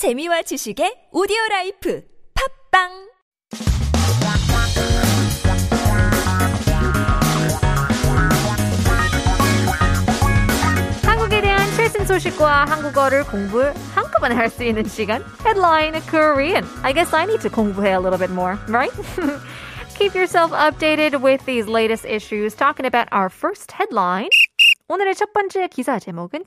재미와 지식의 오디오 라이프 팝빵 한국에 대한 최신 소식과 한국어를 공부 한꺼번에 할 수 있는 시간 Headline Korean. I guess I need to 공부해 a little bit more, right? Keep yourself updated with these latest issues. Talking about our first headline. 오늘의 첫 번째 기사 제목은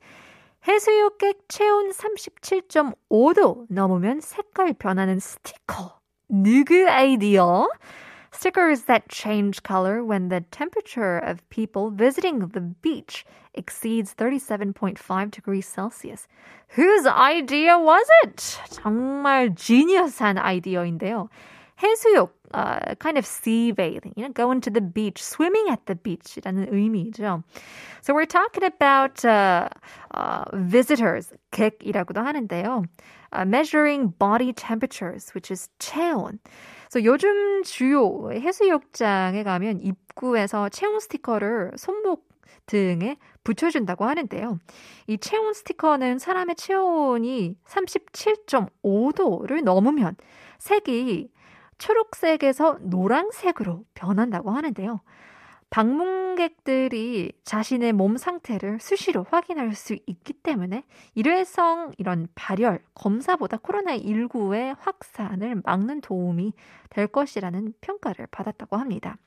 해수욕객 체온 37.5도 넘으면 색깔 변하는 스티커. 누구 아이디어? Stickers that change color when the temperature of people visiting the beach exceeds 37.5 degrees Celsius. Whose idea was it? 정말 genius한 아이디어인데요. 해수욕, uh, kind of sea bathing, you know, going to the beach, swimming at the beach라는 의미죠. So we're talking about uh, uh, visitors, 객이라고도 하는데요. Uh, measuring body temperatures, which is 체온. So 요즘 주요 해수욕장에 가면 입구에서 체온 스티커를 손목 등에 붙여준다고 하는데요. 이 체온 스티커는 사람의 체온이 37.5도를 넘으면 색이 초록색에서 노란색으로 변한다고 하는데요. 방문객들이 자신의 몸 상태를 수시로 확인할 수 있기 때문에 일회성 이런 발열 검사보다 코로나19의 확산을 막는 도움이 될 것이라는 평가를 받았다고 합니다.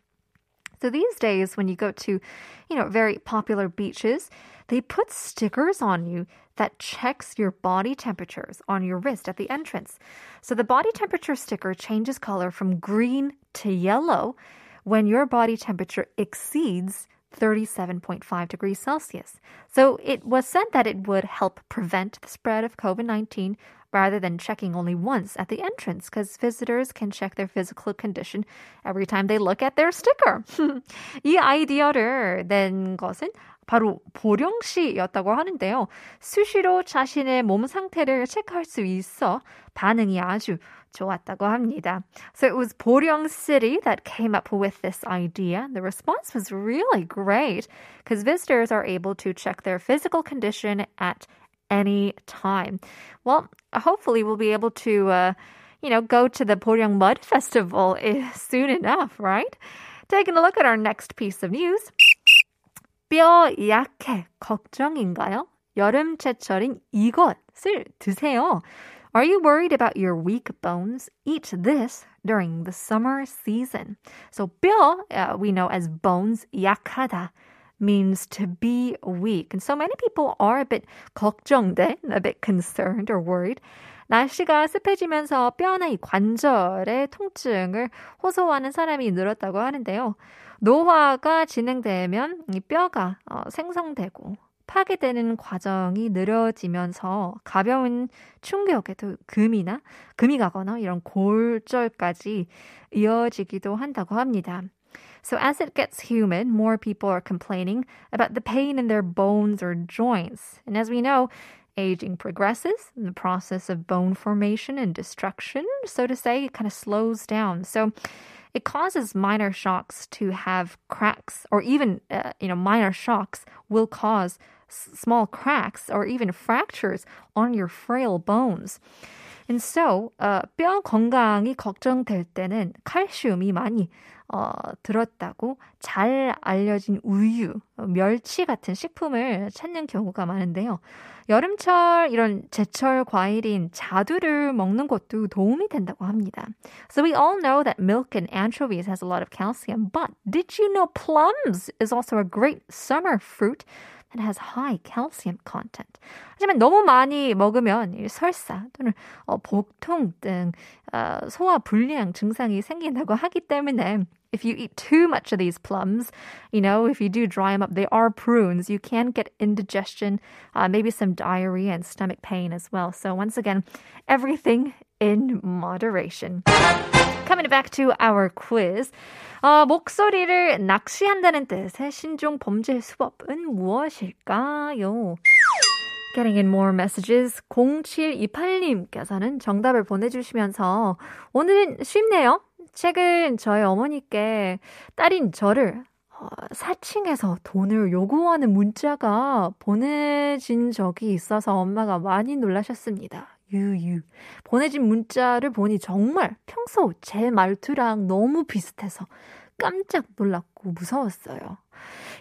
So these days, when you go to, you know, very popular beaches, they put stickers on you that checks your body temperatures on your wrist at the entrance. So the body temperature sticker changes color from green to yellow when your body temperature exceeds 37.5 degrees Celsius. So it was said that it would help prevent the spread of COVID 19 rather than checking only once at the entrance because visitors can check their physical condition every time they look at their sticker. 이 아이디어를 낸 것은 바로 보령 씨였다고 하는데요. 수시로 자신의 몸 상태를 체크할 수 있어 반응이 아주 좋았다고 합니다. So it was 보령 City that came up with this idea. The response was really great because visitors are able to check their physical condition at any time. Well, hopefully we'll be able to, uh, you know, go to the Poryang Mud Festival soon enough, right? Taking a look at our next piece of news. 뼈 약해 걱정인가요? 여름철인 이것을 드세요. Are you worried about your weak bones? Eat this during the summer season. So 뼈, uh, we know as bones, 약하다 means to be weak. And so many people are a bit 걱정돼, a bit concerned or worried. 날씨가 습해지면서 뼈나 이 관절의 통증을 호소하는 사람이 늘었다고 하는데요. 노화가 진행되면 이 뼈가 어, 생성되고 파괴되는 과정이 느려지면서 가벼운 충격에도 금이나 금이 가거나 이런 골절까지 이어지기도 한다고 합니다. So as it gets humid, more people are complaining about the pain in their bones or joints. And as we know, aging progresses and the process of bone formation and destruction, so to say, kind of slows down. So it causes minor shocks to have cracks or even uh, you know minor shocks will cause s- small cracks or even fractures on your frail bones. And so, uh, 뼈 건강이 걱정될 때는 칼슘이 많이 어, 들었다고 잘 알려진 우유, 멸치 같은 식품을 찾는 경우가 많은데요. 여름철 이런 제철 과일인 자두를 먹는 것도 도움이 된다고 합니다. So we all know that milk and anchovies has a lot of calcium, but did you know plums is also a great summer fruit that has high calcium content. 하지만 너무 많이 먹으면 설사 또는 어, 복통 등 어, 소화 불량 증상이 생긴다고 하기 때문에 if you eat too much of these plums, you know, if you do dry them up, they are prunes. You can get indigestion, uh, maybe some diarrhea and stomach pain as well. So once again, everything in moderation. Coming back to our quiz. 어, 목소리를 낚시한다는 뜻의 신종 범죄 수법은 무엇일까요? Getting in more messages. 0728님께서는 정답을 보내주시면서 오늘은 쉽네요. 최근 저희 어머니께 딸인 저를 어, 사칭해서 돈을 요구하는 문자가 보내진 적이 있어서 엄마가 많이 놀라셨습니다. 유유. 보내진 문자를 보니 정말 평소 제 말투랑 너무 비슷해서 깜짝 놀랐고 무서웠어요.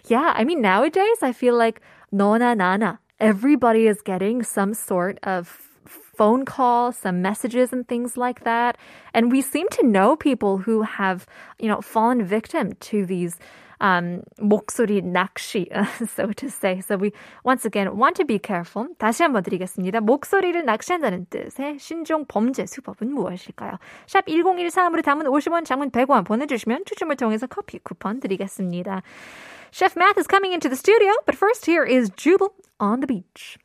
Yeah, I mean, nowadays I feel like 너나 나나, everybody is getting some sort of phone call, some messages and things like that. And we seem to know people who have, you know, fallen victim to these um, 목소리 낚시, so to say. So we once again want to be careful. 다시 한번 드리겠습니다. 목소리를 낚시한다는 뜻의 신종 범죄 수법은 무엇일까요? 샵 1013으로 담은 50원, 장문 100원 보내주시면 추첨을 통해서 커피 쿠폰 드리겠습니다. Chef Math is coming into the studio, but first here is Jubal on the beach.